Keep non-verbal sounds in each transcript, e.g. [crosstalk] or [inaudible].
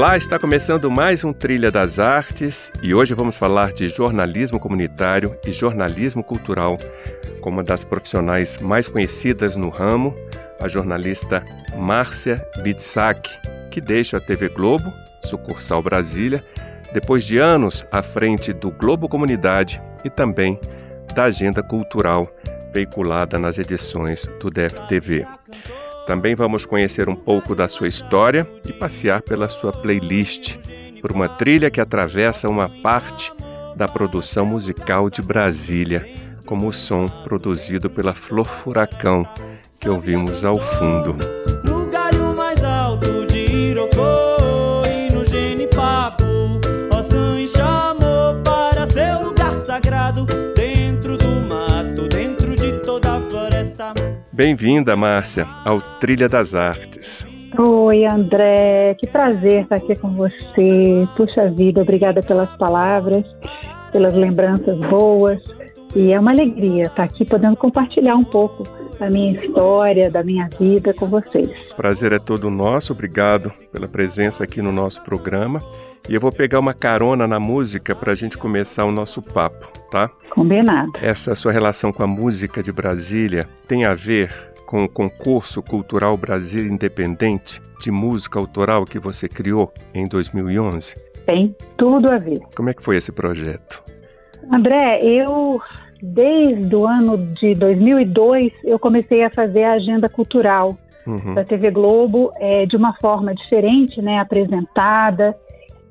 Olá, está começando mais um Trilha das Artes e hoje vamos falar de jornalismo comunitário e jornalismo cultural com uma das profissionais mais conhecidas no ramo, a jornalista Márcia Bitsak, que deixa a TV Globo, sucursal Brasília, depois de anos à frente do Globo Comunidade e também da agenda cultural veiculada nas edições do DFTV. Também vamos conhecer um pouco da sua história e passear pela sua playlist, por uma trilha que atravessa uma parte da produção musical de Brasília, como o som produzido pela Flor Furacão, que ouvimos ao fundo. Bem-vinda, Márcia, ao Trilha das Artes. Oi, André, que prazer estar aqui com você. Puxa vida, obrigada pelas palavras, pelas lembranças boas. E é uma alegria estar aqui podendo compartilhar um pouco da minha história, da minha vida com vocês. Prazer é todo nosso, obrigado pela presença aqui no nosso programa. E eu vou pegar uma carona na música para a gente começar o nosso papo, tá? Combinado. Essa sua relação com a música de Brasília tem a ver com o concurso cultural Brasília Independente de música autoral que você criou em 2011? Tem tudo a ver. Como é que foi esse projeto? André, eu desde o ano de 2002 eu comecei a fazer a agenda cultural uhum. da TV Globo é, de uma forma diferente, né, apresentada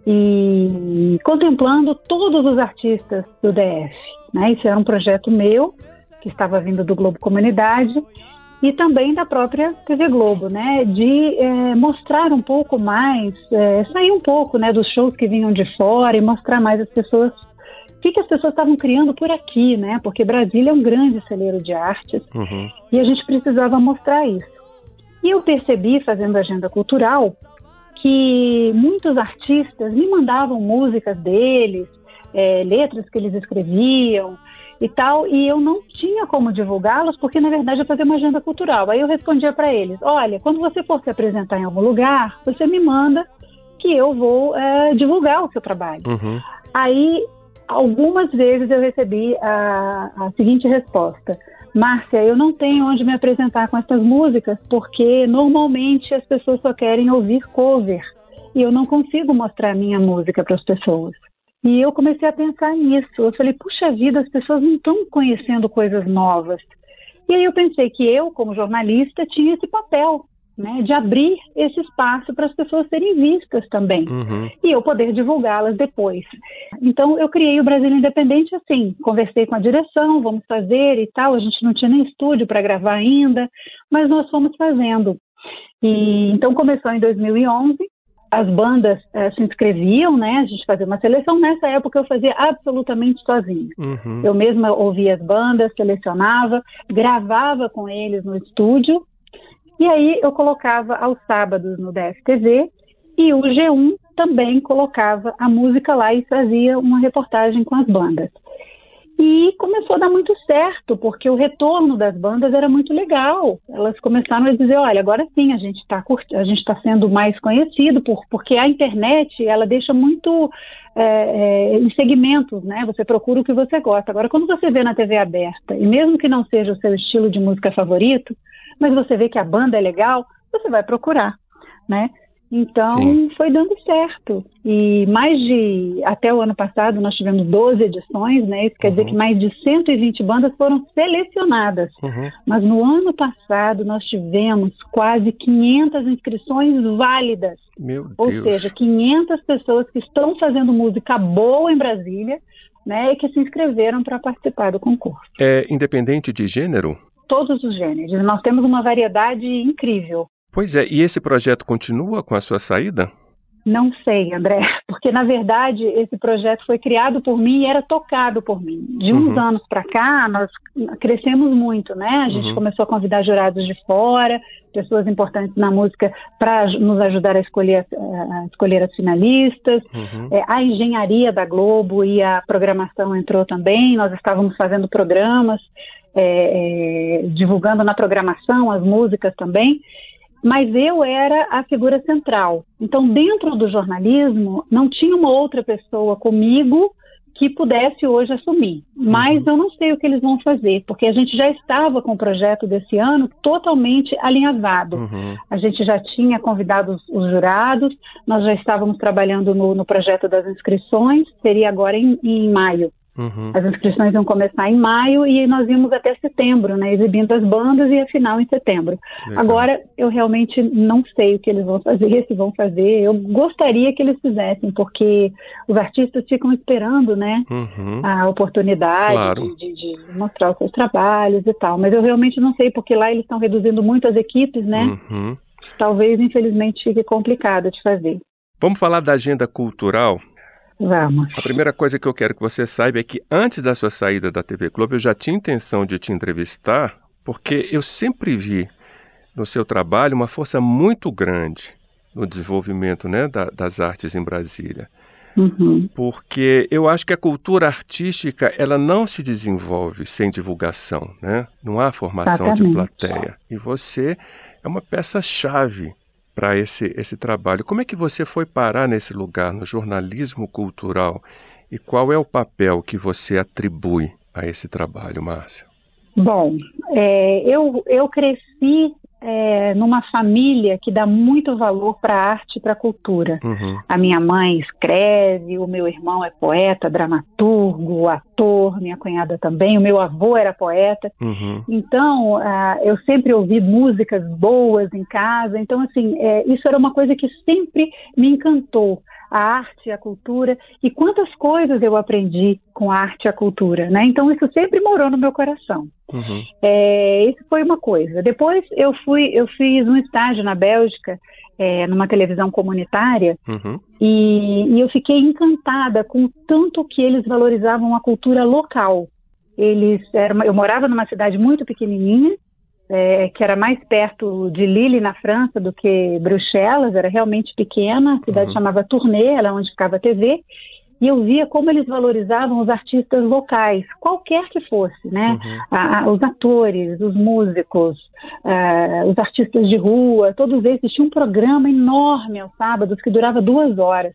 e contemplando todos os artistas do DF. Né? Isso era um projeto meu, que estava vindo do Globo Comunidade, e também da própria TV Globo, né, de é, mostrar um pouco mais, é, sair um pouco, né, dos shows que vinham de fora e mostrar mais as pessoas o que, que as pessoas estavam criando por aqui, né, porque Brasília é um grande celeiro de artes uhum. e a gente precisava mostrar isso. E eu percebi, fazendo agenda cultural, que muitos artistas me mandavam músicas deles, é, letras que eles escreviam e tal, e eu não tinha como divulgá-los, porque na verdade eu fazia uma agenda cultural. Aí eu respondia para eles: olha, quando você for se apresentar em algum lugar, você me manda que eu vou é, divulgar o seu trabalho. Uhum. Aí, algumas vezes eu recebi a, a seguinte resposta: Márcia, eu não tenho onde me apresentar com essas músicas porque normalmente as pessoas só querem ouvir cover e eu não consigo mostrar minha música para as pessoas. E eu comecei a pensar nisso. Eu falei, puxa vida, as pessoas não estão conhecendo coisas novas. E aí eu pensei que eu, como jornalista, tinha esse papel né, de abrir esse espaço para as pessoas serem vistas também uhum. e eu poder divulgá-las depois. Então eu criei o Brasil Independente assim, conversei com a direção, vamos fazer e tal. A gente não tinha nem estúdio para gravar ainda, mas nós fomos fazendo. E então começou em 2011. As bandas eh, se inscreviam, né? A gente fazia uma seleção. Nessa época eu fazia absolutamente sozinho. Uhum. Eu mesma ouvia as bandas, selecionava, gravava com eles no estúdio e aí eu colocava aos sábados no DFTV e o G1 também colocava a música lá e fazia uma reportagem com as bandas. E começou a dar muito certo, porque o retorno das bandas era muito legal. Elas começaram a dizer, olha, agora sim a gente está a gente está sendo mais conhecido, por, porque a internet ela deixa muito é, é, em segmentos, né? Você procura o que você gosta. Agora, quando você vê na TV aberta, e mesmo que não seja o seu estilo de música favorito, mas você vê que a banda é legal, você vai procurar, né? Então Sim. foi dando certo. E mais de. Até o ano passado nós tivemos 12 edições, né? Isso quer uhum. dizer que mais de 120 bandas foram selecionadas. Uhum. Mas no ano passado nós tivemos quase 500 inscrições válidas. Meu Ou Deus. seja, 500 pessoas que estão fazendo música boa em Brasília, né? E que se inscreveram para participar do concurso. É independente de gênero? Todos os gêneros. Nós temos uma variedade incrível. Pois é, e esse projeto continua com a sua saída? Não sei, André, [laughs] porque na verdade esse projeto foi criado por mim e era tocado por mim. De uns uhum. anos para cá, nós crescemos muito, né? A gente uhum. começou a convidar jurados de fora, pessoas importantes na música para nos ajudar a escolher, a escolher as finalistas. Uhum. É, a engenharia da Globo e a programação entrou também. Nós estávamos fazendo programas, é, é, divulgando na programação as músicas também mas eu era a figura central. Então, dentro do jornalismo, não tinha uma outra pessoa comigo que pudesse hoje assumir. Mas uhum. eu não sei o que eles vão fazer, porque a gente já estava com o projeto desse ano totalmente alinhavado. Uhum. A gente já tinha convidado os, os, jurados, nós já estávamos trabalhando no, no projeto das inscrições, seria agora em, em maio. Uhum. As inscrições iam começar em maio e nós íamos até setembro, né, exibindo as bandas e a final em setembro. Legal. Agora, eu realmente não sei o que eles vão fazer, [laughs] se vão fazer. Eu gostaria que eles fizessem, porque os artistas ficam esperando, né, uhum. a oportunidade claro. de, de, mostrar os seus trabalhos e tal. Mas eu realmente não sei, porque lá eles estão reduzindo muito as equipes, né? Uhum. Talvez, infelizmente, fique complicado de fazer. Vamos falar da agenda cultural Vamos. A primeira coisa que eu quero que você saiba é que antes da sua saída da TV Globo, eu já tinha intenção de te entrevistar, porque eu sempre vi no seu trabalho uma força muito grande no desenvolvimento né, da, das artes em Brasília. Uhum. Porque eu acho que a cultura artística ela não se desenvolve sem divulgação, né? Não há formação Exatamente. de plateia. E você é uma peça-chave para esse, esse trabalho. Como é que você foi parar nesse lugar, no jornalismo cultural? E qual é o papel que você atribui a esse trabalho, Márcia? Bom, é, eu, eu cresci é, numa família que dá muito valor para a arte e para a cultura. Uhum. A minha mãe escreve, o meu irmão é poeta, dramaturgo, ator, minha cunhada também, o meu avô era poeta. Uhum. Então, uh, eu sempre ouvi músicas boas em casa. Então, assim, é, isso era uma coisa que sempre me encantou a arte e a cultura e quantas coisas eu aprendi com a arte e a cultura, né? Então isso sempre morou no meu coração. Uhum. É, isso foi uma coisa. Depois eu fui, eu fiz um estágio na Bélgica é, numa televisão comunitária uhum. e, e eu fiquei encantada com o tanto que eles valorizavam a cultura local. Eles, era, eu morava numa cidade muito pequenininha é, que era mais perto de Lille, na França, do que Bruxelas, era realmente pequena, a cidade uhum. chamava Tournai, era onde ficava a TV, e eu via como eles valorizavam os artistas locais, qualquer que fosse, né? Uhum. Os atores, os músicos, uh, os artistas de rua, todos eles tinham um programa enorme aos sábados que durava duas horas.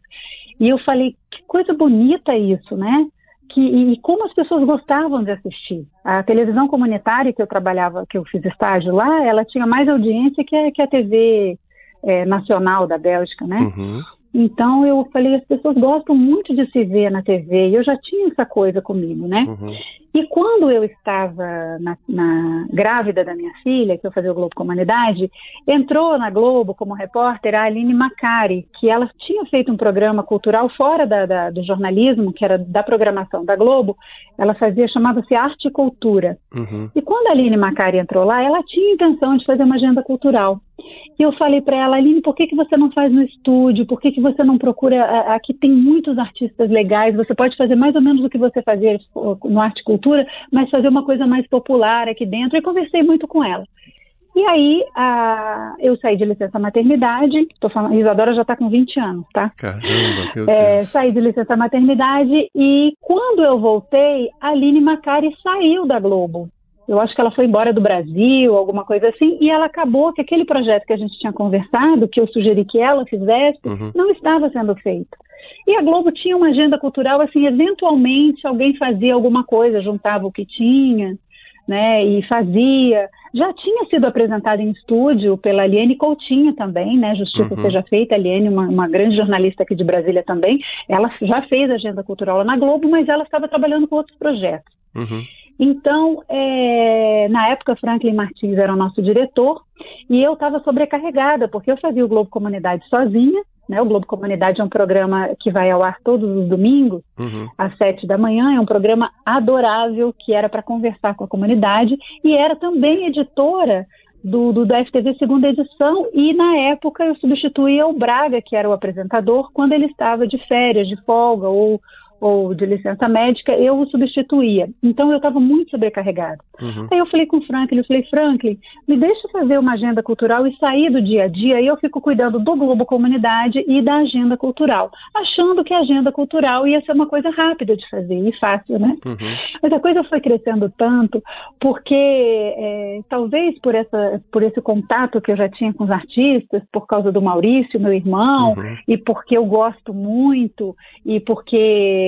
E eu falei, que coisa bonita isso, né? Que, e como as pessoas gostavam de assistir. A televisão comunitária que eu trabalhava, que eu fiz estágio lá, ela tinha mais audiência que a, que a TV é, nacional da Bélgica, né? Uhum. Então eu falei, as pessoas gostam muito de se ver na TV, e eu já tinha essa coisa comigo, né? Uhum. E quando eu estava na, na, grávida da minha filha, que eu fazia o Globo Comunidade, entrou na Globo como repórter a Aline Macari, que ela tinha feito um programa cultural fora da, da, do jornalismo, que era da programação da Globo, ela fazia, chamava-se Arte e Cultura. Uhum. E quando a Aline Macari entrou lá, ela tinha intenção de fazer uma agenda cultural. E eu falei para ela, Aline, por que, que você não faz no estúdio? Por que, que você não procura? Aqui tem muitos artistas legais, você pode fazer mais ou menos o que você fazia no Arte e Cultura, mas fazer uma coisa mais popular aqui dentro. E conversei muito com ela. E aí, a, eu saí de licença maternidade, tô falando, Isadora já está com 20 anos, tá? Caramba, meu é, Deus. Saí de licença maternidade e quando eu voltei, a Aline Macari saiu da Globo. Eu acho que ela foi embora do Brasil, alguma coisa assim, e ela acabou que aquele projeto que a gente tinha conversado, que eu sugeri que ela fizesse, uhum. não estava sendo feito. E a Globo tinha uma agenda cultural, assim, eventualmente alguém fazia alguma coisa, juntava o que tinha, né, e fazia. Já tinha sido apresentada em estúdio pela Aliene Coutinho também, né, Justiça uhum. Seja Feita, a Aliene, uma, uma, grande jornalista aqui de Brasília também, ela já fez agenda cultural lá na Globo, mas ela estava trabalhando com outros projetos. Uhum. Então, é, na época, Franklin Martins era o nosso diretor e eu estava sobrecarregada, porque eu fazia o Globo Comunidade sozinha, né? O Globo Comunidade é um programa que vai ao ar todos os domingos, uhum. às sete da manhã. É um programa adorável que era para conversar com a comunidade e era também editora do, do, da FTV segunda edição e na época eu substituía o Braga, que era o apresentador, quando ele estava de férias, de folga ou ou de licença médica, eu o substituía. Então eu estava muito sobrecarregada. Uhum. Aí eu falei com o Franklin, eu falei, Franklin, me deixa fazer uma agenda cultural e sair do dia a dia, e eu fico cuidando do Globo Comunidade e da agenda cultural, achando que a agenda cultural ia ser uma coisa rápida de fazer e fácil, né? Uhum. Mas a coisa foi crescendo tanto, porque é, talvez por, essa, por esse contato que eu já tinha com os artistas, por causa do Maurício, meu irmão, uhum. e porque eu gosto muito, e porque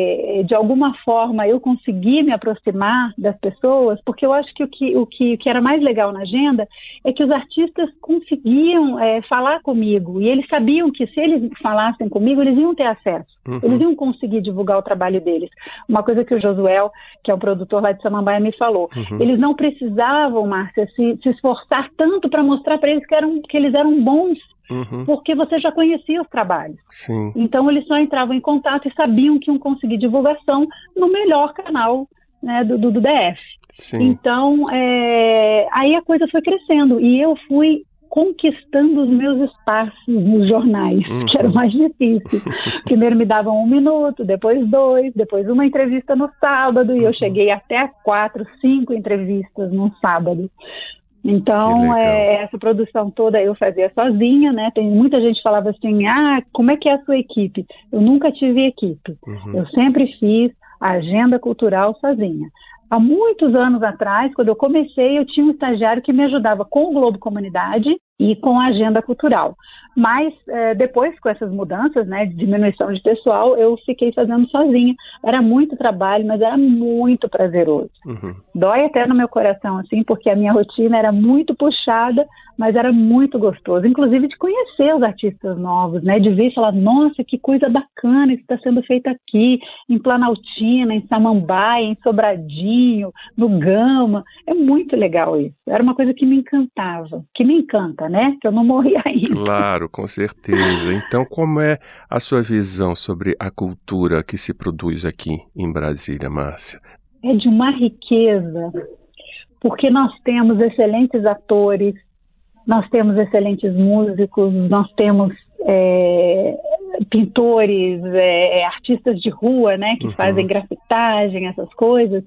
de alguma forma eu consegui me aproximar das pessoas, porque eu acho que o que, o que, o que era mais legal na agenda é que os artistas conseguiam é, falar comigo e eles sabiam que se eles falassem comigo, eles iam ter acesso, uhum. eles iam conseguir divulgar o trabalho deles. Uma coisa que o Josuel, que é um produtor lá de Samambaia, me falou: uhum. eles não precisavam, Márcia, se, se esforçar tanto para mostrar para eles que, eram, que eles eram bons Uhum. porque você já conhecia os trabalhos. Sim. Então eles só entravam em contato e sabiam que iam conseguir divulgação no melhor canal né, do, do, do, DF. Sim. Então é, aí a coisa foi crescendo e eu fui conquistando os meus espaços nos jornais, uhum. [laughs] que era mais difícil. [laughs] Primeiro me davam um minuto, depois dois, depois uma entrevista no sábado, e eu uhum. cheguei até quatro, cinco entrevistas no sábado. Então, é, essa produção toda eu fazia sozinha, né? Tem muita gente falava assim: ah, como é que é a sua equipe? Eu nunca tive equipe. Uhum. Eu sempre fiz a agenda cultural sozinha. Há muitos anos atrás, quando eu comecei, eu tinha um estagiário que me ajudava com o Globo Comunidade e com a agenda cultural. Mas é, depois, com essas mudanças, né, de diminuição de pessoal, eu fiquei fazendo sozinha. Era muito trabalho, mas era muito prazeroso. Uhum. Dói até no meu coração, assim, porque a minha rotina era muito puxada, mas era muito gostoso. Inclusive de conhecer os artistas novos, né, de ver e falar, nossa, que coisa bacana isso está sendo feito aqui, em Planaltina, em Samambaia, em Sobradinho, no Gama. É muito legal isso. Era uma coisa que me encantava, que me encanta, né, que eu não morri [laughs] ainda. Claro. Claro, com certeza. Então, como é a sua visão sobre a cultura que se produz aqui em Brasília, Márcia? É de uma riqueza, porque nós temos excelentes atores, nós temos excelentes músicos, nós temos é, pintores, é, artistas de rua, né, que uhum. fazem grafitagem, essas coisas.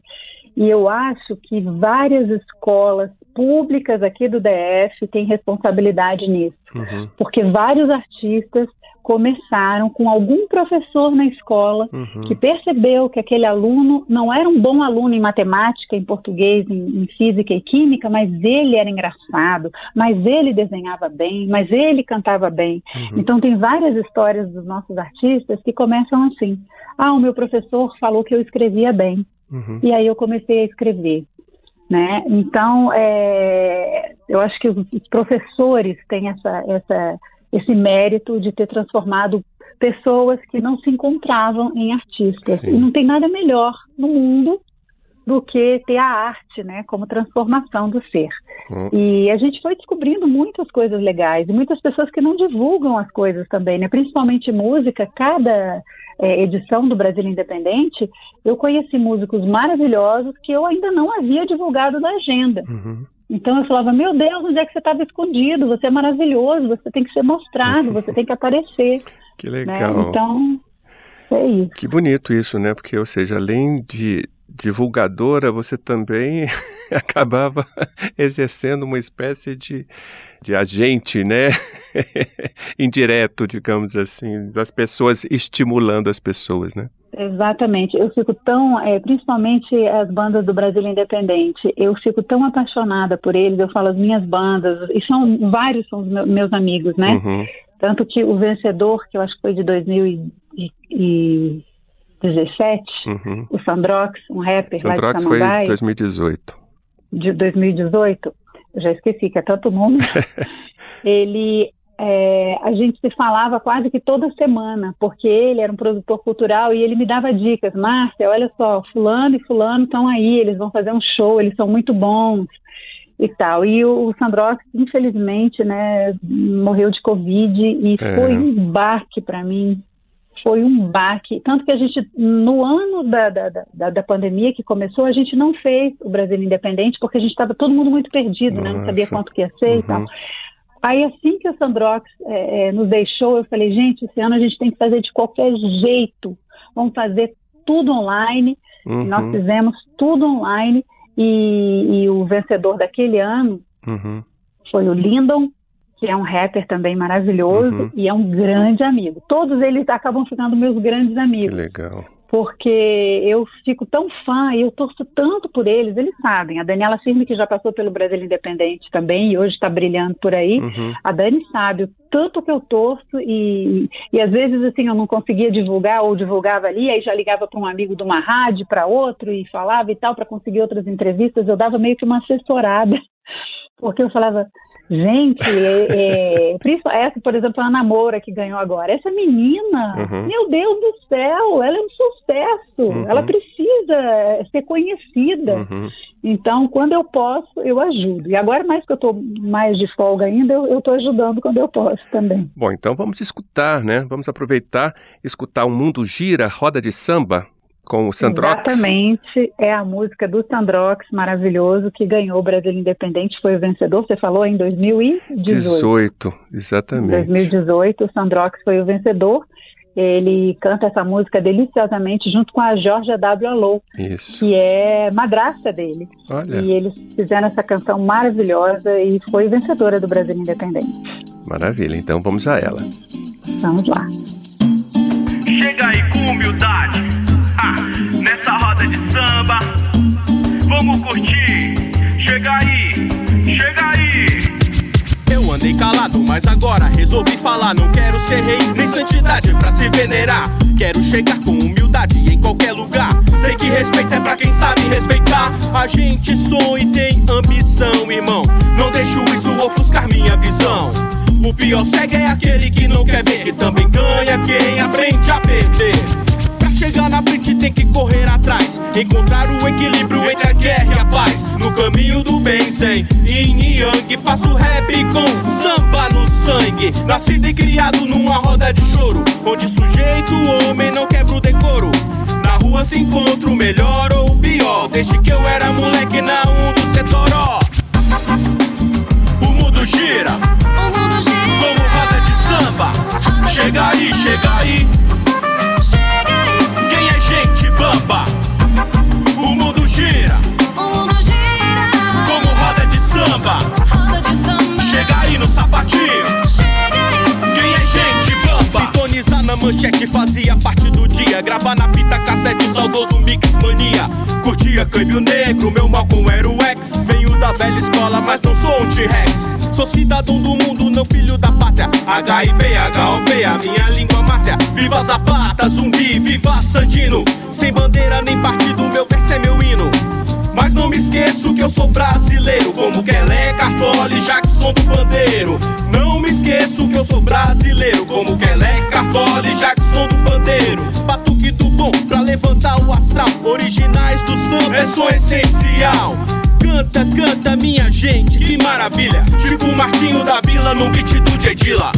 E eu acho que várias escolas públicas aqui do DF têm responsabilidade nisso, uhum. porque vários artistas começaram com algum professor na escola uhum. que percebeu que aquele aluno não era um bom aluno em matemática, em português, em, em, física e química, mas ele era engraçado, mas ele desenhava bem, mas ele cantava bem. Uhum. Então tem várias histórias dos nossos artistas que começam assim: ah, o meu professor falou que eu escrevia bem. Uhum. E aí eu comecei a escrever. Né? Então, é, eu acho que os professores têm essa, essa, esse mérito de ter transformado pessoas que não se encontravam em artistas. Sim. E não tem nada melhor no mundo do que ter a arte, né, como transformação do ser. Uhum. E a gente foi descobrindo muitas coisas legais e muitas pessoas que não divulgam as coisas também, né, principalmente música. Cada é, edição do Brasil Independente, eu conheci músicos maravilhosos que eu ainda não havia divulgado na agenda. Uhum. Então eu falava, meu Deus, onde é que você estava escondido? Você é maravilhoso, você tem que ser mostrado, você tem que aparecer. [laughs] Que né? legal. Né? Então, é isso. Que bonito isso, né? Porque, ou seja, além de divulgadora, você também [laughs] acabava [laughs] exercendo uma espécie de, de agente, né? [laughs] Indireto, digamos assim, das pessoas estimulando as pessoas, né? Exatamente. Eu fico tão, é, principalmente as bandas do Brasil Independente, eu fico tão apaixonada por eles. Eu falo as minhas bandas, e são vários são os meus amigos, né? Uhum. Tanto que o vencedor, que eu acho que foi de 2017, 17, uhum. o Sandrox, um rapper Sandrox lá de Samambaia. foi 2018. De 2018, eu já esqueci que é tanto número. [laughs] ele, é, a gente se falava quase que toda semana, porque ele era um produtor cultural e ele me dava dicas. Márcia, olha só, fulano e fulano estão aí, eles vão fazer um show, eles são muito bons. e tal. E o, Sandrox, infelizmente, né, morreu de Covid e é. foi um baque para mim. Foi um baque. Tanto que a gente, no ano da, da, da, da, pandemia que começou, a gente não fez o Brasil Independente, porque a gente estava todo mundo muito perdido, Nossa. né? Não sabia quanto que ia ser uhum. e tal. Aí, assim que o Sandrox é, é, nos deixou, eu falei, gente, esse ano a gente tem que fazer de qualquer jeito. Vamos fazer tudo online. Uhum. Nós fizemos tudo online. E, e o vencedor daquele ano uhum. foi o Lindon, que é um rapper também maravilhoso uhum. e é um grande amigo. Todos eles acabam ficando meus grandes amigos. Que legal porque eu fico tão fã e eu torço tanto por eles, eles sabem. A Daniela Firme, que já passou pelo Brasil Independente também e hoje está brilhando por aí, uhum. a Dani sabe o tanto que eu torço e, e às vezes assim eu não conseguia divulgar ou divulgava ali, aí já ligava para um amigo de uma rádio, para outro e falava e tal para conseguir outras entrevistas, eu dava meio que uma assessorada, [laughs] porque eu falava, Gente, é, é, essa, por exemplo, a Ana Moura que ganhou agora. Essa menina, uhum. meu Deus do céu, ela é um sucesso. Uhum. Ela precisa ser conhecida. Uhum. Então, quando eu posso, eu ajudo. E agora, mais que eu estou mais de folga ainda, eu estou ajudando quando eu posso também. Bom, então vamos escutar, né? Vamos aproveitar, escutar o Mundo Gira, Roda de Samba, com o Sandrox. Exatamente, é a música do Sandrox, maravilhoso, que ganhou o Brasil Independente, foi o vencedor, você falou, em 2018. 18, exatamente. Em 2018, o Sandrox foi o vencedor. Ele canta essa música deliciosamente junto com a Georgia W. Alou, que é madrasta dele. Olha. E eles fizeram essa canção maravilhosa e foi vencedora do Brasil Independente. Maravilha, então vamos a ela. Vamos lá. Chega aí com humildade samba. Vamos curtir, chega aí, chega aí. Eu andei calado, mas agora resolvi falar. Não quero ser rei nem santidade pra se venerar. Quero chegar com humildade em qualquer lugar. Sei que respeito é pra quem sabe respeitar. A gente sonha e tem ambição, irmão. Não deixo isso ofuscar minha visão. O pior cego é aquele que não quer ver, que também ganha quem aprende a perder chegar na frente tem que correr atrás. Encontrar o equilíbrio entre a guerra e a paz. No caminho do bem, sem yin e yang. Faço rap com samba no sangue. Nascido e criado numa roda de choro. Onde sujeito, homem, não quebra o decoro. Na rua se encontra o melhor ou o pior. Desde que eu era moleque na um do setoró. O mundo gira. Como roda de samba. Chega aí, chega aí. Bamba. O mundo gira. O mundo gira. Como roda de samba. Roda de samba. Chega aí no sapatinho. Manchete fazia parte do dia. Gravar na fita cassete, saudoso mix mania. Curtia câmbio negro, meu Malcolm era o ex. Venho da velha escola, mas não sou um T-Rex. Sou cidadão do mundo, não filho da pátria. HIP, HOP, a minha língua mátria. Viva Zapata, zumbi, viva Sandino. Sem bandeira nem partido, meu verso é meu hino. Mas não me esqueço que eu sou brasileiro, como Kelé, Cartola Jackson do Bandeiro. Não me esqueço que eu sou brasileiro, como Kelé, Cartola Jackson do Bandeiro. Batuque do bom pra levantar o astral. Originais do samba é som essencial. Canta, canta, minha gente, que maravilha. Tipo o Martinho da Vila no beat do Jedila.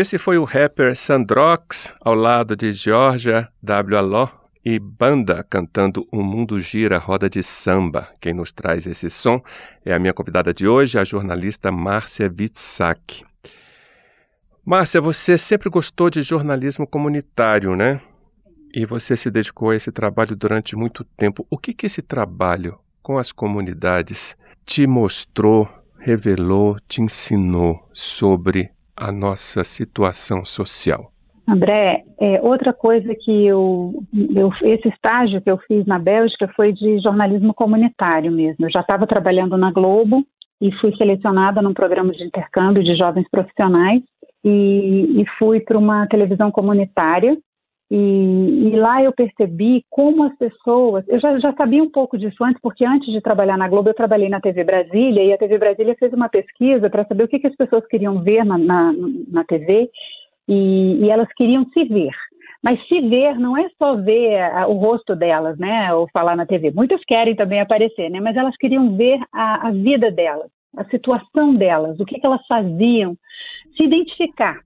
Esse foi o rapper Sandrox, ao lado de Georgia W. Aló e banda cantando O Mundo Gira Roda de Samba. Quem nos traz esse som é a minha convidada de hoje, a jornalista Márcia Witzak. Márcia, você sempre gostou de jornalismo comunitário, né? E você se dedicou a esse trabalho durante muito tempo. O que, que esse trabalho com as comunidades te mostrou, revelou, te ensinou sobre a nossa situação social? André, é, outra coisa que eu, eu, esse estágio que eu fiz na Bélgica foi de jornalismo comunitário mesmo. Eu já estava trabalhando na Globo e fui selecionada num programa de intercâmbio de jovens profissionais e, e fui para uma televisão comunitária e, e, lá eu percebi como as pessoas. Eu já, já, sabia um pouco disso antes, porque antes de trabalhar na Globo, eu trabalhei na TV Brasília, e a TV Brasília fez uma pesquisa para saber o que, que, as pessoas queriam ver na, na, na TV, e, e, elas queriam se ver. Mas se ver não é só ver a, o rosto delas, né, ou falar na TV. Muitas querem também aparecer, né, mas elas queriam ver a, a vida delas, a situação delas, o que, que elas faziam, se identificar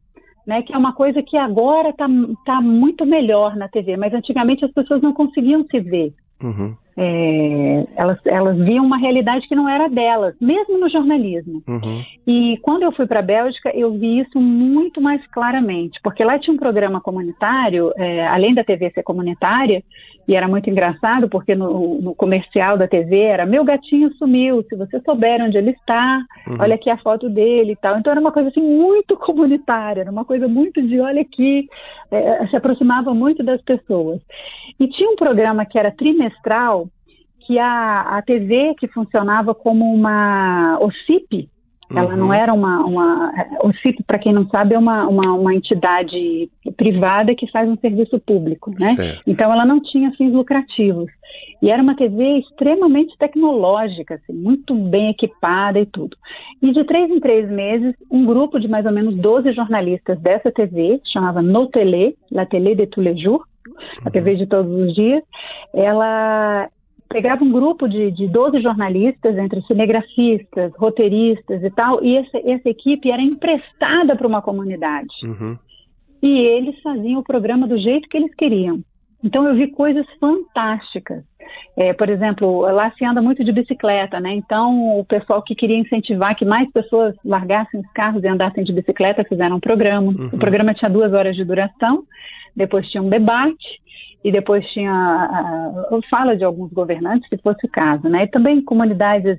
né, que é uma coisa que agora está tá muito melhor na TV, mas antigamente as pessoas não conseguiam se ver. Uhum. É, elas, elas viam uma realidade que não era delas, mesmo no jornalismo. Uhum. E quando eu fui para a Bélgica, eu vi isso muito mais claramente, porque lá tinha um programa comunitário, é, além da TV ser comunitária, e era muito engraçado, porque no, no, comercial da TV era: Meu gatinho sumiu, se você souber onde ele está, uhum. olha aqui a foto dele e tal. Então era uma coisa assim muito comunitária, era uma coisa muito de: olha aqui, é, se aproximava muito das pessoas. E tinha um programa que era trimestral, que a, a TV, que funcionava como uma OCIP, ela uhum. não era uma, uma o CIP, para quem não sabe, é uma, uma, uma, entidade privada que faz um serviço público, né? Certo. Então ela não tinha fins lucrativos. E era uma TV extremamente tecnológica, assim, muito bem equipada e tudo. E de três em três meses, um grupo de mais ou menos 12 jornalistas dessa TV, chamava No Télé, La Télé de tous les jours, a TV uhum. de todos os dias, ela pegava um grupo de, de 12 jornalistas, entre cinegrafistas, roteiristas e tal, e essa, essa equipe era emprestada para uma comunidade. Uhum. E eles faziam o programa do jeito que eles queriam. Então eu vi coisas fantásticas. É, por exemplo, lá se anda muito de bicicleta, né? Então o pessoal que queria incentivar que mais pessoas largassem os carros e andassem de bicicleta fizeram um programa. Uhum. O programa tinha duas horas de duração, depois tinha um debate e depois tinha a, a, fala de alguns governantes, se fosse o caso, né? E também comunidades,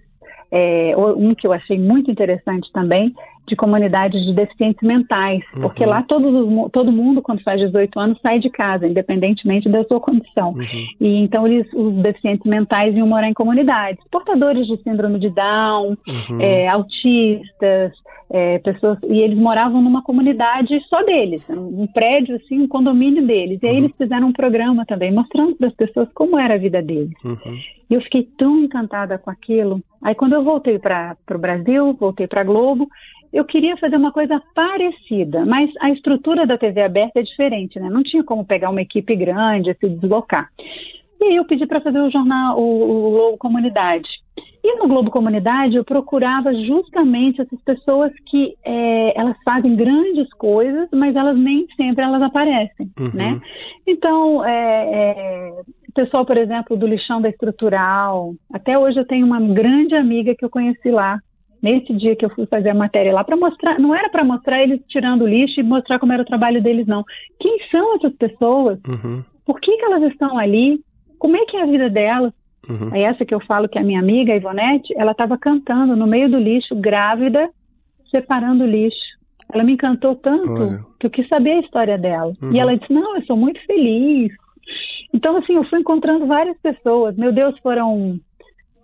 é, um que eu achei muito interessante também, de comunidades de deficientes mentais, uhum. porque lá todo, todo mundo, quando faz 18 anos, sai de casa, independentemente da sua condição. Uhum. E então eles, os deficientes mentais iam morar em comunidades, portadores de síndrome de Down, uhum. é, autistas, é, pessoas, e eles moravam numa comunidade só deles, um prédio assim, um condomínio deles. E aí eles fizeram um programa também, mostrando para as pessoas como era a vida deles. Uhum. E eu fiquei tão encantada com aquilo. Aí quando eu voltei para o Brasil, voltei para a Globo, eu queria fazer uma coisa parecida, mas a estrutura da TV aberta é diferente, né? Não tinha como pegar uma equipe grande e se deslocar. E aí eu pedi para fazer o jornal, o, o Globo Comunidade. E no Globo Comunidade eu procurava justamente essas pessoas que é, elas fazem grandes coisas, mas elas nem sempre elas aparecem, uhum. né? Então, é, é, o pessoal, por exemplo, do lixão da estrutural, até hoje eu tenho uma grande amiga que eu conheci lá, nesse dia que eu fui fazer a matéria lá para mostrar, não era para mostrar eles tirando o lixo e mostrar como era o trabalho deles, não. Quem são essas pessoas? Uhum. Por que, que elas estão ali? Como é que é a vida delas? Uhum. Aí essa que eu falo que é a minha amiga, a Ivonete, ela estava cantando no meio do lixo, grávida, separando o lixo. Ela me encantou tanto Olha. que eu quis saber a história dela. Uhum. E ela disse, não, eu sou muito feliz. Então, assim, eu fui encontrando várias pessoas. Meu Deus, foram,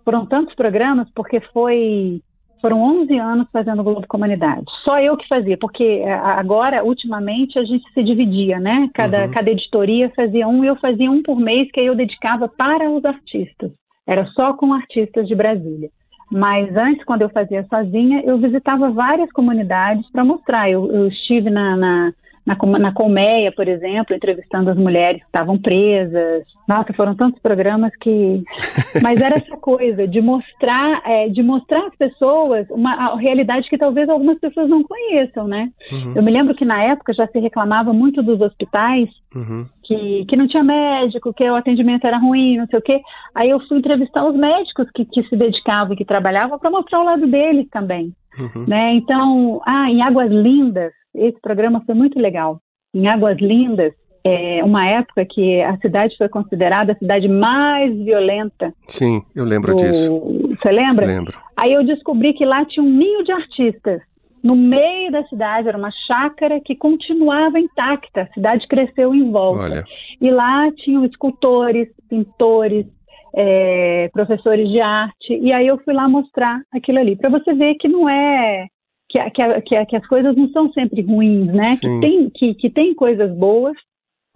foram tantos programas, porque foi foram 11 anos fazendo Globo Comunidade. Só eu que fazia, porque é, agora, ultimamente, a gente se dividia, né? Cada, uhum. cada editoria fazia um e eu fazia um por mês que eu dedicava para os artistas. Era só com artistas de Brasília. Mas antes, quando eu fazia sozinha, eu visitava várias comunidades para mostrar. Eu, eu estive na, na, na, na Colmeia, por exemplo, entrevistando as mulheres que estavam presas. Nossa, foram tantos programas que. [laughs] Mas era essa coisa de mostrar, é, de mostrar às pessoas uma realidade que talvez algumas pessoas não conheçam, né? Uhum. Eu me lembro que na época já se reclamava muito dos hospitais. Uhum. Que, que não tinha médico, que o atendimento era ruim, não sei o quê. Aí eu fui entrevistar os médicos que, que se dedicavam e que trabalhavam para mostrar o lado deles também. Uhum. Né? Então, ah, em Águas Lindas, esse programa foi muito legal. Em Águas Lindas, é uma época que a cidade foi considerada a cidade mais violenta. Sim, eu lembro do... disso. Você lembra? Lembro. Aí eu descobri que lá tinha um ninho de artistas. No meio da cidade era uma chácara que continuava intacta. A cidade cresceu em volta. Olha. E lá tinham escultores, pintores, é, professores de arte. E aí eu fui lá mostrar aquilo ali para você ver que não é que, que, que, que, as coisas não são sempre ruins, né? Que tem, que, que tem coisas boas,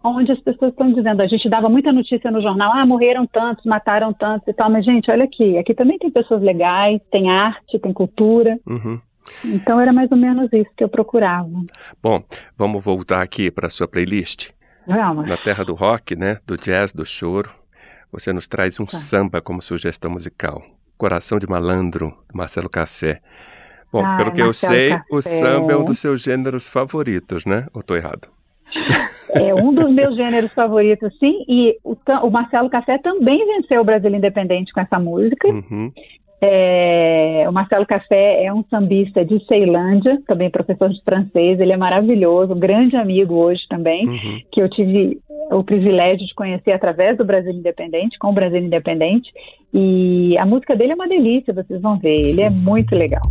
onde as pessoas estão dizendo, a gente dava muita notícia no jornal, ah, morreram tantos, mataram tantos e tal, mas gente, olha aqui, aqui também tem pessoas legais, tem arte, tem cultura. Uhum. Então era mais ou menos isso que eu procurava. Bom, vamos voltar aqui para a sua playlist. Vamos. Na terra do rock, né? Do jazz, do choro. Você nos traz um tá. samba como sugestão musical. Coração de Malandro, do Marcelo Café. Bom, ah, pelo que eu sei, Café. o samba é um dos seus gêneros favoritos, né? Ou estou errado? É um dos meus [laughs] gêneros favoritos, sim. E o, o, Marcelo Café também venceu o Brasil Independente com essa música. Uhum. É, o Marcelo Café é um sambista de Ceilândia, também professor de francês. Ele é maravilhoso, um grande amigo hoje também, uhum. que eu tive o privilégio de conhecer através do Brasil Independente, com o Brasil Independente. E a música dele é uma delícia, vocês vão ver. Ele é muito legal.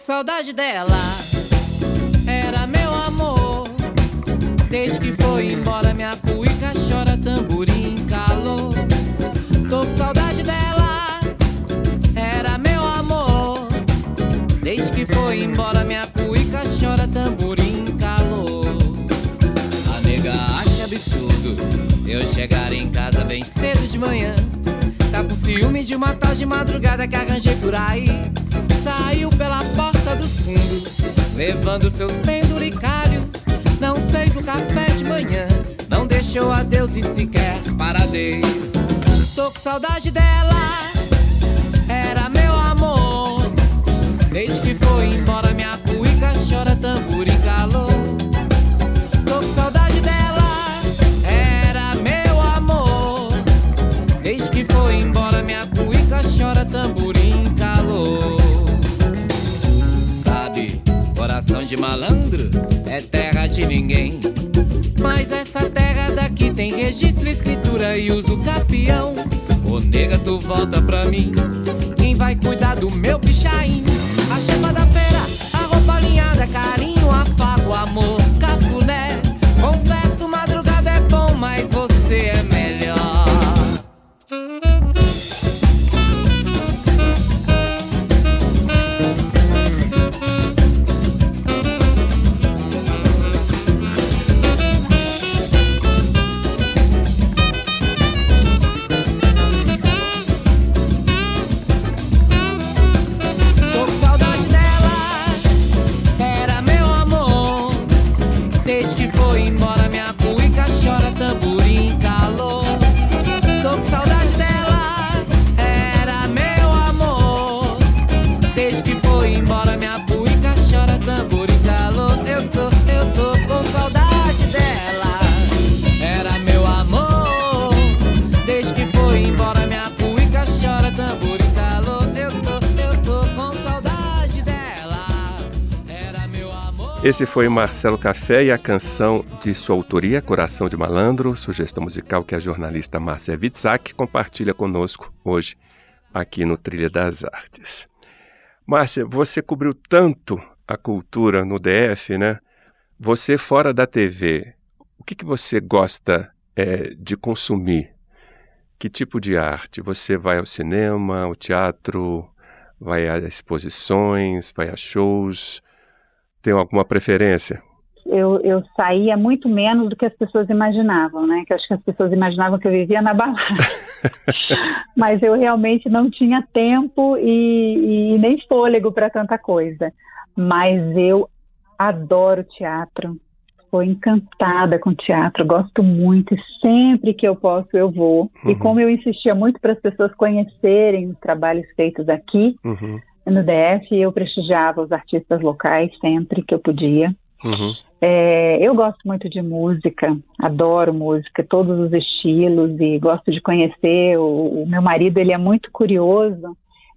Saudade dela, era meu amor. Desde que foi embora, minha cuica chora, tamborim calor. Tô com saudade dela, era meu amor. Desde que foi embora, minha cuica chora, tamborim calor. A nega acha absurdo eu chegar em casa bem cedo de manhã. Tá com ciúme de uma tal de madrugada que arranjei por aí. Saiu pela porta dos fundos, levando seus penduricalhos. Não fez o café de manhã, não deixou adeus e sequer paradeiro. Tô com saudade dela, era meu amor. Desde que foi embora, minha tamborim calor. Sabe, coração de malandro é terra de ninguém. Mas essa terra daqui tem registro, escritura e uso capião. Ô nega, tu volta pra mim. Quem vai cuidar do meu pichain? A chama da feira, a roupa alinhada, carinho, afago, amor, Esse foi Marcelo Café e a canção de sua autoria, Coração de Malandro, sugestão musical que a jornalista Márcia Witzak compartilha conosco hoje aqui no Trilha das Artes. Márcia, você cobriu tanto a cultura no DF, né? Você fora da TV, o que, que você gosta é, de consumir? Que tipo de arte? Você vai ao cinema, ao teatro, vai a exposições, vai a shows? Tem alguma preferência? Eu, eu saía muito menos do que as pessoas imaginavam, né? Que acho que as pessoas imaginavam que eu vivia na balada. [laughs] Mas eu realmente não tinha tempo e, e nem fôlego para tanta coisa. Mas eu adoro teatro. Estou encantada com teatro, gosto muito e sempre que eu posso eu vou. Uhum. E como eu insistia muito para as pessoas conhecerem os trabalhos feitos aqui uhum. No DF, eu prestigiava os artistas locais sempre que eu podia. Uhum. É, eu gosto muito de música, adoro música, todos os estilos e gosto de conhecer. O, o, meu marido ele é muito curioso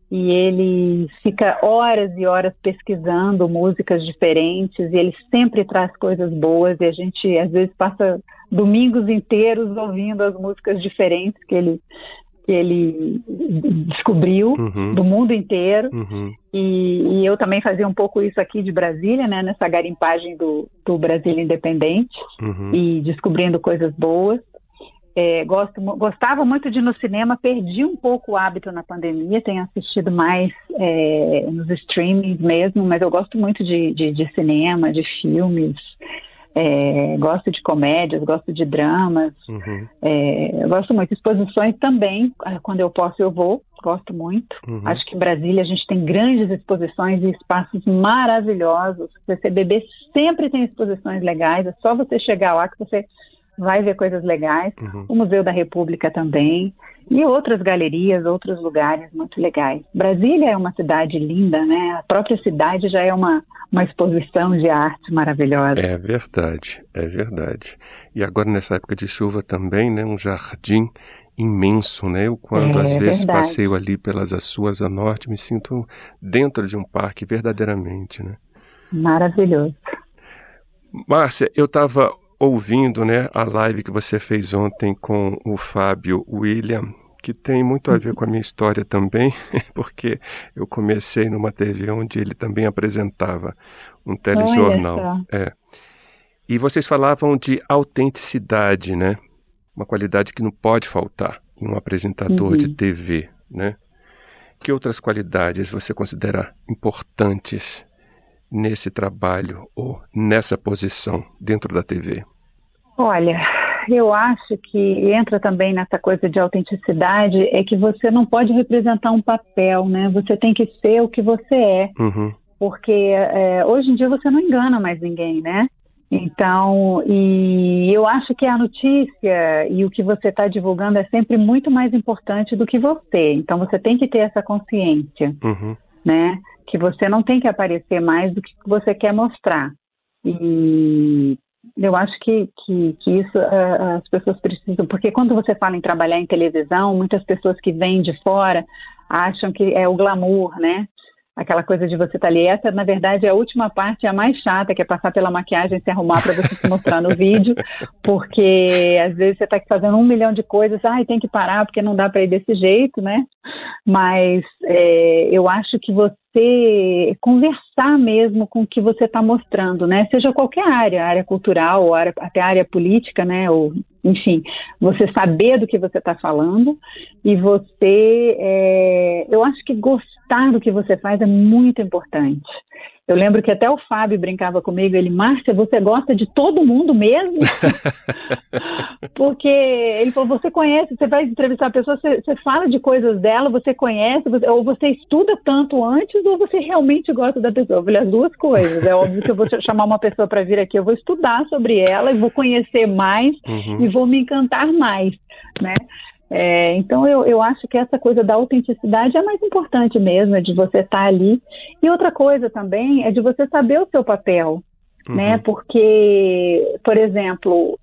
e ele fica horas e horas pesquisando músicas diferentes e ele sempre traz coisas boas e a gente às vezes passa domingos inteiros ouvindo as músicas diferentes que ele que ele descobriu uhum. do mundo inteiro. Uhum. E, e, eu também fazia um pouco isso aqui de Brasília, né, nessa garimpagem do, do Brasília Independente uhum. e descobrindo coisas boas. É, gosto, gostava muito de ir no cinema, perdi um pouco o hábito na pandemia, tenho assistido mais é, nos streamings mesmo, mas eu gosto muito de, de, de cinema, de filmes. É, gosto de comédias, gosto de dramas, uhum. é, gosto muito. Exposições também, ah, quando eu posso eu vou, gosto muito. Uhum. Acho que em Brasília a gente tem grandes exposições e espaços maravilhosos. O CCBB sempre tem exposições legais, é só você chegar lá que você vai ver coisas legais. Uhum. O Museu da República também. E outras galerias, outros lugares muito legais. Brasília é uma cidade linda, né? A própria cidade já é uma, uma exposição de arte maravilhosa. É verdade, é verdade. E agora nessa época de chuva também, né? Um jardim imenso, né? Eu quando é, às vezes verdade. passeio ali pelas Açuas a Norte, me sinto dentro de um parque verdadeiramente, né? Maravilhoso. Márcia, eu estava ouvindo né, a live que você fez ontem com o Fábio William, que tem muito a ver com a minha história também, [laughs] porque eu comecei numa TV onde ele também apresentava um telejornal. É. E vocês falavam de autenticidade, né? Uma qualidade que não pode faltar em um apresentador uhum. de TV, né? Que outras qualidades você considera importantes nesse trabalho ou nessa posição dentro da TV? Olha, eu acho que entra também nessa coisa de autenticidade é que você não pode representar um papel, né? Você tem que ser o que você é. Uhum. Porque é, hoje em dia você não engana mais ninguém, né? Então, e eu acho que a notícia e o que você está divulgando é sempre muito mais importante do que você. Então, você tem que ter essa consciência, uhum. né? Que você não tem que aparecer mais do que você quer mostrar. E eu acho que, que, que isso uh, as pessoas precisam, porque quando você fala em trabalhar em televisão, muitas pessoas que vêm de fora acham que é o glamour, né? Aquela coisa de você estar tá ali. Essa, na verdade, é a última parte, a mais chata, que é passar pela maquiagem se arrumar para você se mostrar no vídeo, porque às vezes você está fazendo um milhão de coisas, ai, tem que parar porque não dá para ir desse jeito, né? Mas é, eu acho que você você conversar mesmo com o que você está mostrando, né? Seja qualquer área, área cultural, área, até área política, né? Ou, enfim, você saber do que você está falando e você, é, eu acho que gostar do que você faz é muito importante. Eu lembro que até o Fábio brincava comigo, ele, Márcia, você gosta de todo mundo mesmo? [laughs] Porque ele falou, você conhece, você vai entrevistar a pessoa, você, você fala de coisas dela, você conhece, você, ou você estuda tanto antes, ou você realmente gosta da pessoa. Eu falei, as duas coisas. É óbvio que eu vou chamar uma pessoa para vir aqui, eu vou estudar sobre ela e vou conhecer mais uhum. e vou me encantar mais, né? É, então eu, eu acho que essa coisa da autenticidade é mais importante mesmo, é de você estar tá ali. E outra coisa também é de você saber o seu papel, né? uhum. né? Porque, por exemplo,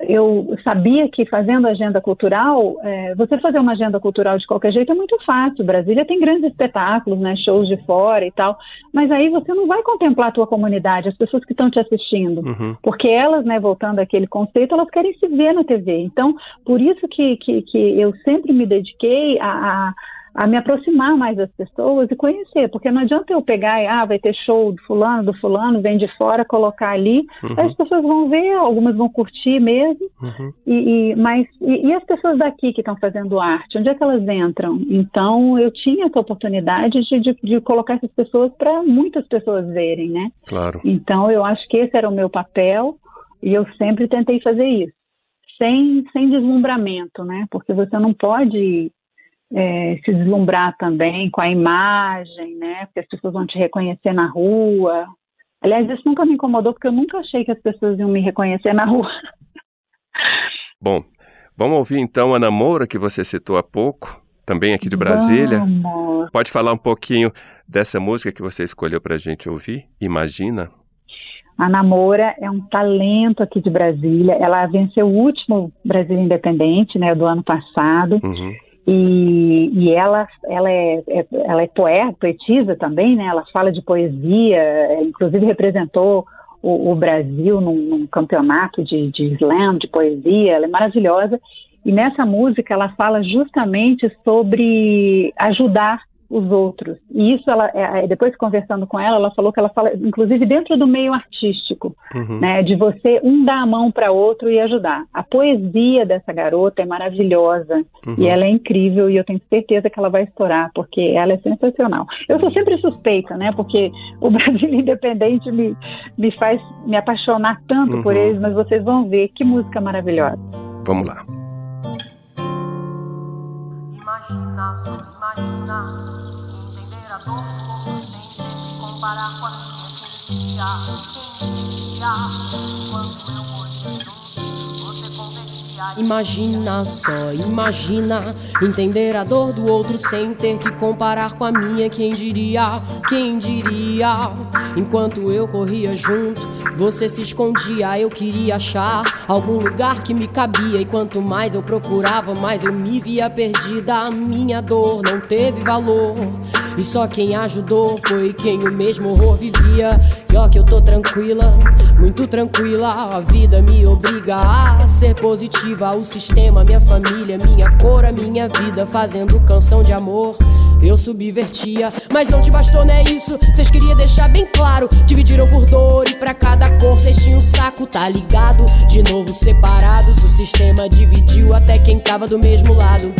eu sabia que fazendo agenda cultural, é, você fazer uma agenda cultural de qualquer jeito é muito fácil. Brasília tem grandes espetáculos, né, shows de fora e tal, mas aí você não vai contemplar a tua comunidade, as pessoas que estão te assistindo, uhum. porque elas, né, voltando àquele conceito, elas querem se ver na TV. Então, por isso que, que, que eu sempre me dediquei a, a a me aproximar mais das pessoas e conhecer, porque não adianta eu pegar e, ah, vai ter show do fulano, do fulano, vem de fora, colocar ali, uhum. as pessoas vão ver, algumas vão curtir mesmo, uhum. e, e, mas, e, e, as pessoas daqui que estão fazendo arte, onde é que elas entram? Então, eu tinha essa oportunidade de, de, de colocar essas pessoas para muitas pessoas verem, né? Claro. Então, eu acho que esse era o meu papel, e eu sempre tentei fazer isso. Sem, sem deslumbramento, né? Porque você não pode é, se deslumbrar também com a imagem, né? Porque as pessoas vão te reconhecer na rua. Aliás, isso nunca me incomodou, porque eu nunca achei que as pessoas iam me reconhecer na rua. Bom, vamos ouvir então a Namora, que você citou há pouco, também aqui de Brasília. Vamos. Pode falar um pouquinho dessa música que você escolheu para a gente ouvir? Imagina. A Namora é um talento aqui de Brasília. Ela venceu o último Brasília Independente, né, do ano passado. Uhum. E, e ela, ela, é, é, ela é poeta, poetisa também, né? Ela fala de poesia, é, inclusive representou o, o Brasil num, num, campeonato de, de slam, de poesia. Ela é maravilhosa. E nessa música ela fala justamente sobre ajudar os outros. E isso, ela, é, é, depois conversando com ela, ela falou que ela fala, inclusive dentro do meio artístico, uhum. né, de você um dar a mão para outro e ajudar. A poesia dessa garota é maravilhosa uhum. e ela é incrível e eu tenho certeza que ela vai estourar porque ela é sensacional. Eu sou sempre suspeita, né, porque o [laughs] Brasil Independente me, me faz me apaixonar tanto uhum. por eles, mas vocês vão ver que música maravilhosa. Vamos lá. Imagina, só imagina dor sem se comparar com a minha quem diria, quem diria, Imagina só, imagina entender a dor do outro sem ter que comparar com a minha. Quem diria, quem diria? Enquanto eu corria junto, você se escondia. Eu queria achar algum lugar que me cabia. E quanto mais eu procurava, mais eu me via perdida. A minha dor não teve valor. E só quem ajudou foi quem o mesmo horror vivia. E ó, que eu tô tranquila, muito tranquila. A vida me obriga a ser positiva. O sistema, minha família, minha cor, a minha vida. Fazendo canção de amor. Eu subvertia, mas não te bastou, não é isso? Cês queriam deixar bem claro. Dividiram por dor e pra cada cor cês tinham um saco, tá ligado? De novo separados, o sistema dividiu até quem tava do mesmo lado.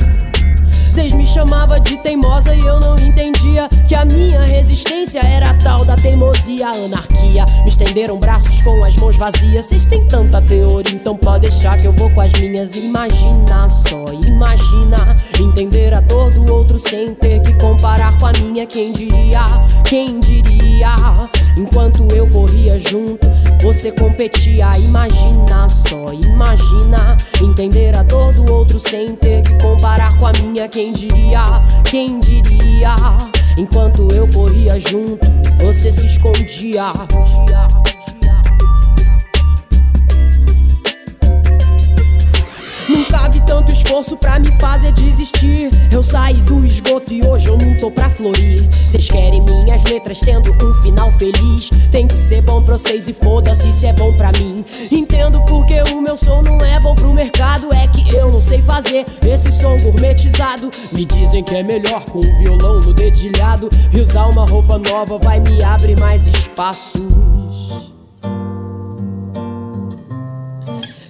Vocês me chamavam de teimosa e eu não entendia que a minha resistência era a tal da teimosia, anarquia. Me estenderam braços com as mãos vazias. Vocês têm tanta teoria, então pode deixar que eu vou com as minhas. Imagina só, imagina entender a dor do outro sem ter que comparar com a minha. Quem diria? Quem diria? Enquanto eu corria junto, você competia. Imagina só, imagina entender a dor do outro sem ter que comparar com a minha. Quem diria, quem diria? Enquanto eu corria junto, você se escondia. Nunca vi tanto esforço pra me fazer desistir. Eu saí do esgoto e hoje eu não tô pra florir. Vocês querem minhas letras tendo um final feliz? Tem que ser bom pra vocês e foda-se se é bom pra mim. Entendo porque o meu som não é bom pro mercado. É que eu não sei fazer esse som gourmetizado. Me dizem que é melhor com um violão no dedilhado. E usar uma roupa nova vai me abrir mais espaços.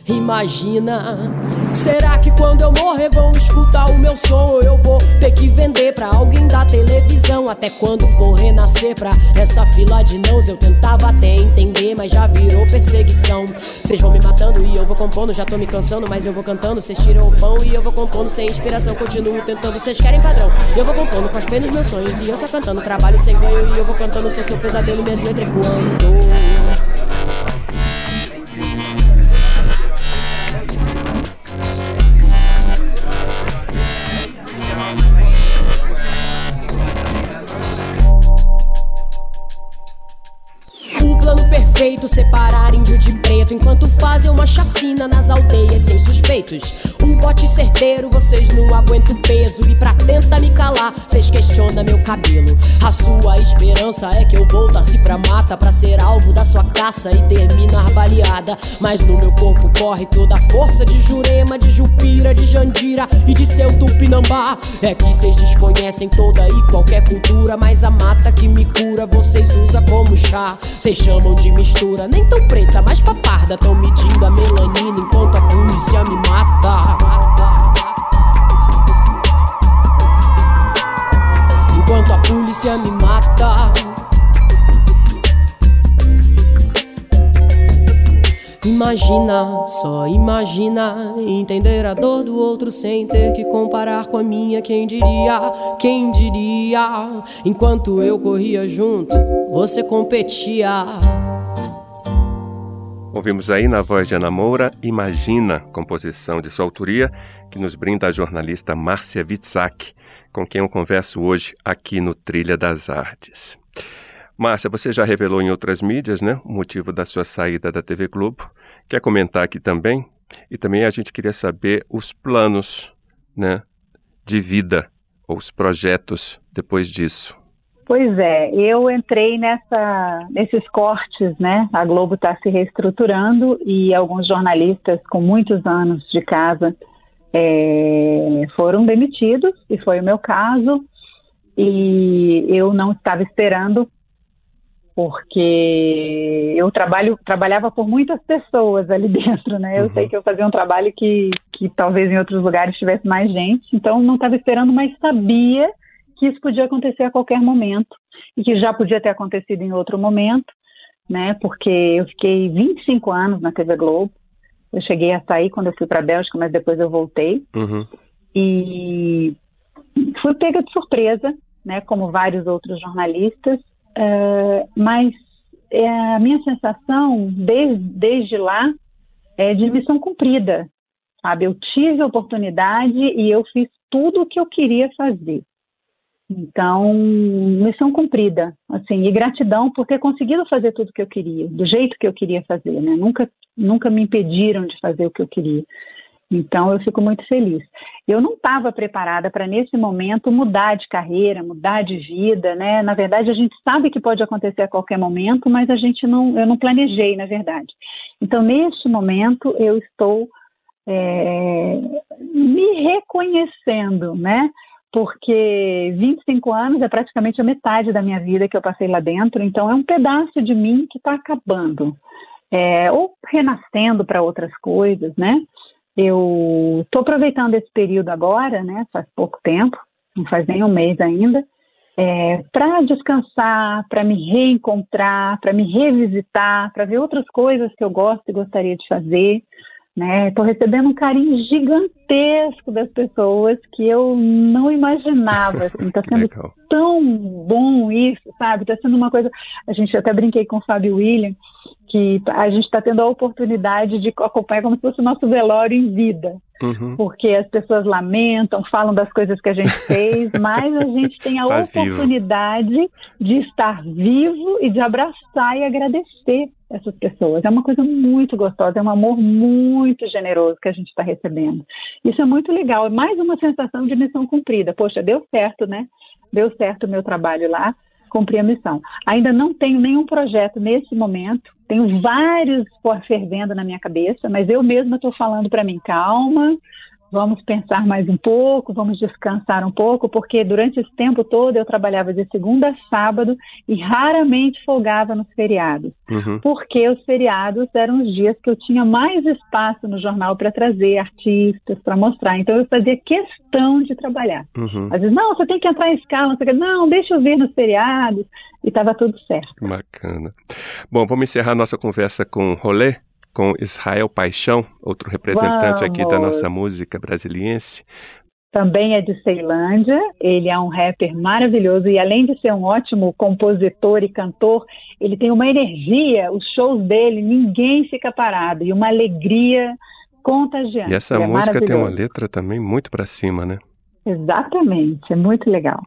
Imagina, será que quando eu morrer vão escutar o meu som? Ou eu vou ter que vender pra alguém da televisão? Até quando vou renascer pra essa fila de nãos? Eu tentava até entender, mas já virou perseguição. Vocês vão me matando e eu vou compondo, já tô me cansando, mas eu vou cantando. Vocês tiram o pão e eu vou compondo sem inspiração. Continuo tentando, vocês querem padrão. Eu vou compondo com as penas meus sonhos e eu só cantando. Trabalho sem ganho e eu vou cantando sem seu pesadelo e minhas letras. Separar índio de preto enquanto fazem uma chacina nas aldeias sem suspeitos. O bote certeiro, vocês não aguentam o peso. E pra tentar me calar, vocês questionam meu cabelo. A sua esperança é que eu voltasse pra mata pra ser alvo da sua caça e terminar baleada. Mas no meu corpo corre toda a força de Jurema, de Jupira, de Jandira e de seu Tupinambá. É que vocês desconhecem toda e qualquer cultura, mas a mata que me cura vocês usam como chá. Vocês chamam de mistura, nem tão preta, mas paparda. Tão medindo a melanina enquanto a polícia me mata. Enquanto a polícia me mata. Imagina, só imagina entender a dor do outro sem ter que comparar com a minha. Quem diria, quem diria? Enquanto eu corria junto, você competia. Ouvimos aí na voz de Ana Moura Imagina, composição de sua autoria, que nos brinda a jornalista Márcia Witzak, com quem eu converso hoje aqui no Trilha das Artes. Márcia, você já revelou em outras mídias, né, o motivo da sua saída da TV Globo. Quer comentar aqui também? E também a gente queria saber os planos, né, de vida, ou os projetos depois disso. Pois é, eu entrei nessa, nesses cortes, né? A Globo está se reestruturando e alguns jornalistas com muitos anos de casa é, foram demitidos, e foi o meu caso. E eu não estava esperando porque eu trabalho, trabalhava por muitas pessoas ali [laughs] dentro, né? Eu uhum. sei que eu fazia um trabalho que, que talvez em outros lugares tivesse mais gente, então não estava esperando, mas sabia que isso podia acontecer a qualquer momento e que já podia ter acontecido em outro momento, né? Porque eu fiquei 25 anos na TV Globo, eu cheguei a sair quando eu fui para a Bélgica, mas depois eu voltei uhum. e fui pega de surpresa, né? Como vários outros jornalistas Uh, mas é, a minha sensação desde, desde lá é de missão cumprida, sabe? Eu tive a oportunidade e eu fiz tudo o que eu queria fazer. Então, missão cumprida, assim, e gratidão por ter conseguido fazer tudo o que eu queria, do jeito que eu queria fazer, né? Nunca, nunca me impediram de fazer o que eu queria. Então, eu fico muito feliz. Eu não estava preparada para, nesse momento, mudar de carreira, mudar de vida, né? Na verdade, a gente sabe que pode acontecer a qualquer momento, mas a gente não, eu não planejei, na verdade. Então, neste momento, eu estou é, me reconhecendo, né? Porque 25 anos é praticamente a metade da minha vida que eu passei lá dentro, então é um pedaço de mim que está acabando. É, ou renascendo para outras coisas, né? Eu estou aproveitando esse período agora, né? Faz pouco tempo, não faz nem um mês ainda, é, para descansar, para me reencontrar, para me revisitar, para ver outras coisas que eu gosto e gostaria de fazer. Estou né? recebendo um carinho gigantesco das pessoas que eu não imaginava. Está assim, [laughs] sendo tão bom isso, sabe? Está sendo uma coisa. A gente até brinquei com o Fábio William que a gente está tendo a oportunidade de acompanhar como se fosse o nosso velório em vida. Uhum. Porque as pessoas lamentam, falam das coisas que a gente [laughs] fez, mas a gente tem a tá oportunidade vivo. de estar vivo e de abraçar e agradecer essas pessoas. É uma coisa muito gostosa, é um amor muito generoso que a gente está recebendo. Isso é muito legal, é mais uma sensação de missão cumprida. Poxa, deu certo, né? Deu certo o meu trabalho lá cumprir a missão. Ainda não tenho nenhum projeto nesse momento, tenho vários fervendo na minha cabeça, mas eu mesma estou falando para mim, calma, vamos pensar mais um pouco, vamos descansar um pouco, porque durante esse tempo todo eu trabalhava de segunda a sábado e raramente folgava nos feriados, uhum. porque os feriados eram os dias que eu tinha mais espaço no jornal para trazer artistas, para mostrar. Então eu fazia questão de trabalhar. Uhum. Às vezes, não, você tem que entrar em escala, não, não deixa eu ver nos feriados, e estava tudo certo. Bacana. Bom, vamos encerrar nossa conversa com Rolê com Israel Paixão, outro representante Vamos. aqui da nossa música brasiliense. Também é de Ceilândia, ele é um rapper maravilhoso e além de ser um ótimo compositor e cantor, ele tem uma energia, os shows dele, ninguém fica parado e uma alegria contagiante. E essa é música tem uma letra também muito para cima, né? Exatamente, é muito legal.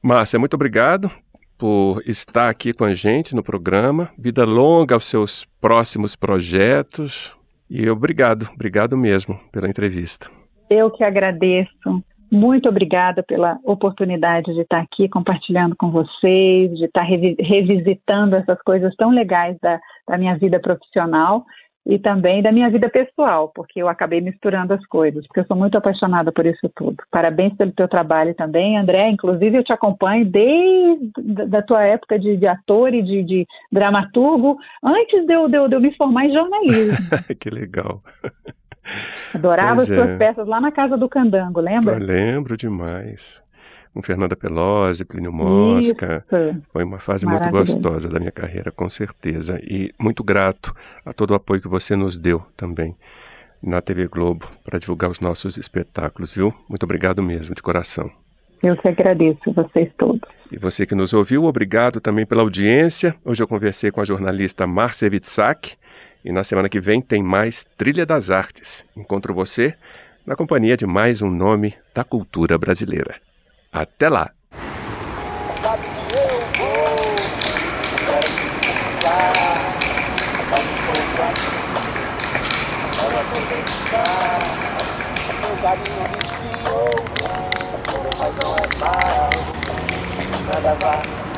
Márcia, muito obrigado por estar aqui com a gente no programa. Vida longa aos seus próximos projetos. E obrigado, obrigado mesmo pela entrevista. Eu que agradeço. Muito obrigada pela oportunidade de estar aqui compartilhando com vocês, de estar revisitando essas coisas tão legais da, da minha vida profissional e também da minha vida pessoal, porque eu acabei misturando as coisas, porque eu sou muito apaixonada por isso tudo. Parabéns pelo teu trabalho também, André. Inclusive, eu te acompanho desde da tua época de, de ator e de, de dramaturgo, antes de eu, de, eu, de eu me formar em jornalismo. [laughs] que legal. Adorava pois as suas é. peças lá na Casa do Candango, lembra? Eu lembro demais. Com Fernanda Pelosi, Plínio Mosca. Isso. Foi uma fase muito gostosa da minha carreira, com certeza. E muito grato a todo o apoio que você nos deu também na TV Globo para divulgar os nossos espetáculos, viu? Muito obrigado mesmo, de coração. Eu que agradeço, vocês todos. E você que nos ouviu, obrigado também pela audiência. Hoje eu conversei com a jornalista Márcia Witsak e na semana que vem tem mais Trilha das Artes. Encontro você na companhia de mais um nome da cultura brasileira. Até lá! Nada vai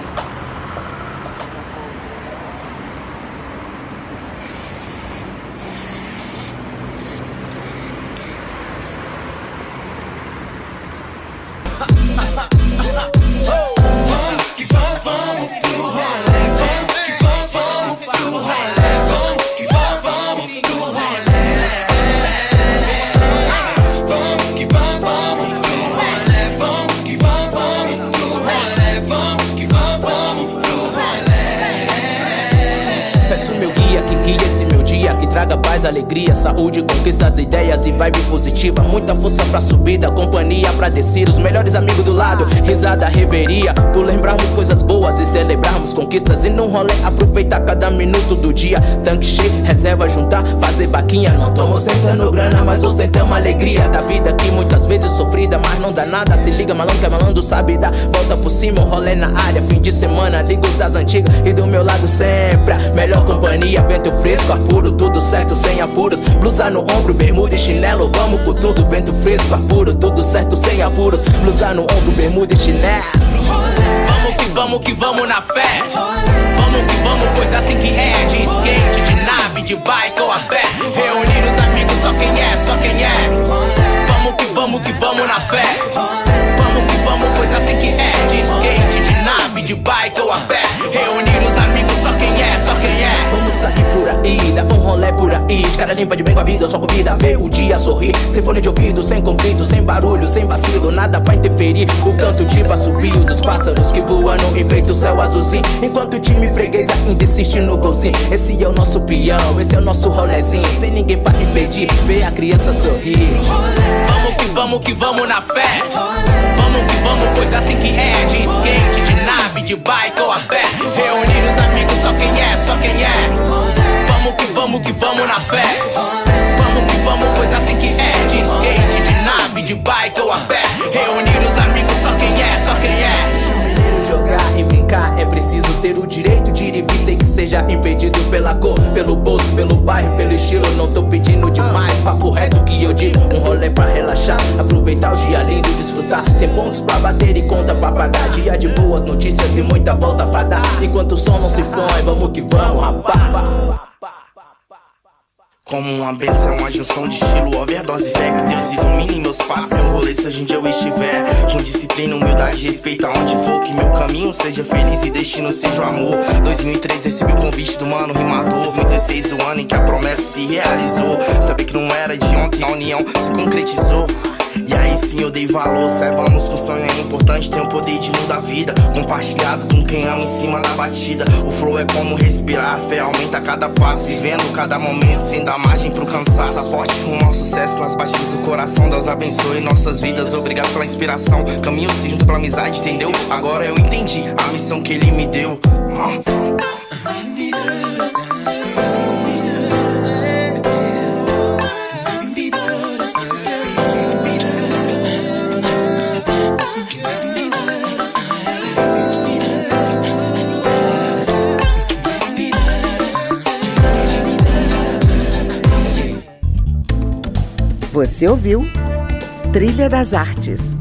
traga paz, alegria, saúde, conquista as ideias e vibe positiva. Muita força pra subida, companhia pra descer. Os melhores amigos do lado, risada, reveria. Por lembrarmos coisas boas e celebrarmos conquistas. E no rolê, aproveitar cada minuto do dia. Tanque cheio, reserva, juntar, fazer vaquinha. Não tô ostentando grana, mas ostentamos alegria da vida que muitas vezes sofrida, mas não dá nada. Se liga, malandro que é malandro, sabe dar volta por cima. Um rolê na área, fim de semana, ligos das antigas. E do meu lado sempre, melhor companhia, vento fresco, apuro, tudo certo, sem apuros. Blusa no ombro, bermuda e chinelo. Vamos com tudo, vento fresco, apuro. Tudo certo, sem apuros. Blusa no ombro, bermuda e chinelo. Vamos que vamos, que vamos na fé. Vamos que vamos, pois assim que é. De skate, de nave, de bike ou a pé. Reunir os amigos, só quem é, só quem é. Vamos que vamos, que vamos na fé. Vamos que vamos, pois assim que é. De skate, de nave, de bike ou a pé. Reunir só quem é. Vamos sair por aí, dar um rolê por aí. De cara limpa de bem com a vida, só convida ver o dia sorrir. Sem fone de ouvido, sem conflito, sem barulho, sem vacilo, nada pra interferir. O canto tipo assobio dos pássaros que voam no enfeito céu azulzinho. Enquanto o time freguês ainda insiste no golzinho. Esse é o nosso peão, esse é o nosso rolezinho. Sem ninguém pra impedir, ver a criança sorrir. Que vamos que vamos na fé. Vamos que vamos, pois assim que é. De skate, de nave, de bike ou a pé. Reunir os amigos, só quem é, só quem é. Vamos que vamos, que vamos na fé. Vamos que vamos, pois assim que é. De skate, de nave, de bike ou a pé. Reunir os amigos, só quem é, só quem é jogar e brincar. É preciso ter o direito de ir e vir sem que seja impedido pelo bairro, pelo estilo. Não tô pedindo demais, papo reto que eu digo. Um rolê pra relaxar, aproveitar o dia lindo, desfrutar. Sem pontos pra bater e conta pra pagar. Dia de boas notícias e muita volta pra dar. Enquanto o som não se põe, vamos que vamos, rapaz. Como uma benção, uma junção de estilo, overdose, fé que Deus ilumine meus passos. Meu rolê, seja onde eu estiver, com disciplina, humildade, respeito aonde for. Que meu caminho seja feliz e destino seja o amor. 2003 recebi o convite do mano rimador. 2016 o ano em que a promessa se realizou. Saber que não era de ontem, a união se concretizou. E aí sim eu dei valor, saibamos que o sonho é importante, tem o poder de mudar a vida. Compartilhado com quem ama em cima da batida. O flow é como respirar, a fé aumenta a cada passo. Vivendo cada momento sem dar margem pro cansaço. Passaporte rumo ao sucesso nas batidas do coração. Deus abençoe nossas vidas, obrigado pela inspiração. Caminho se junto pela amizade, entendeu? Agora eu entendi a missão que ele me deu. Você ouviu Trilha das Artes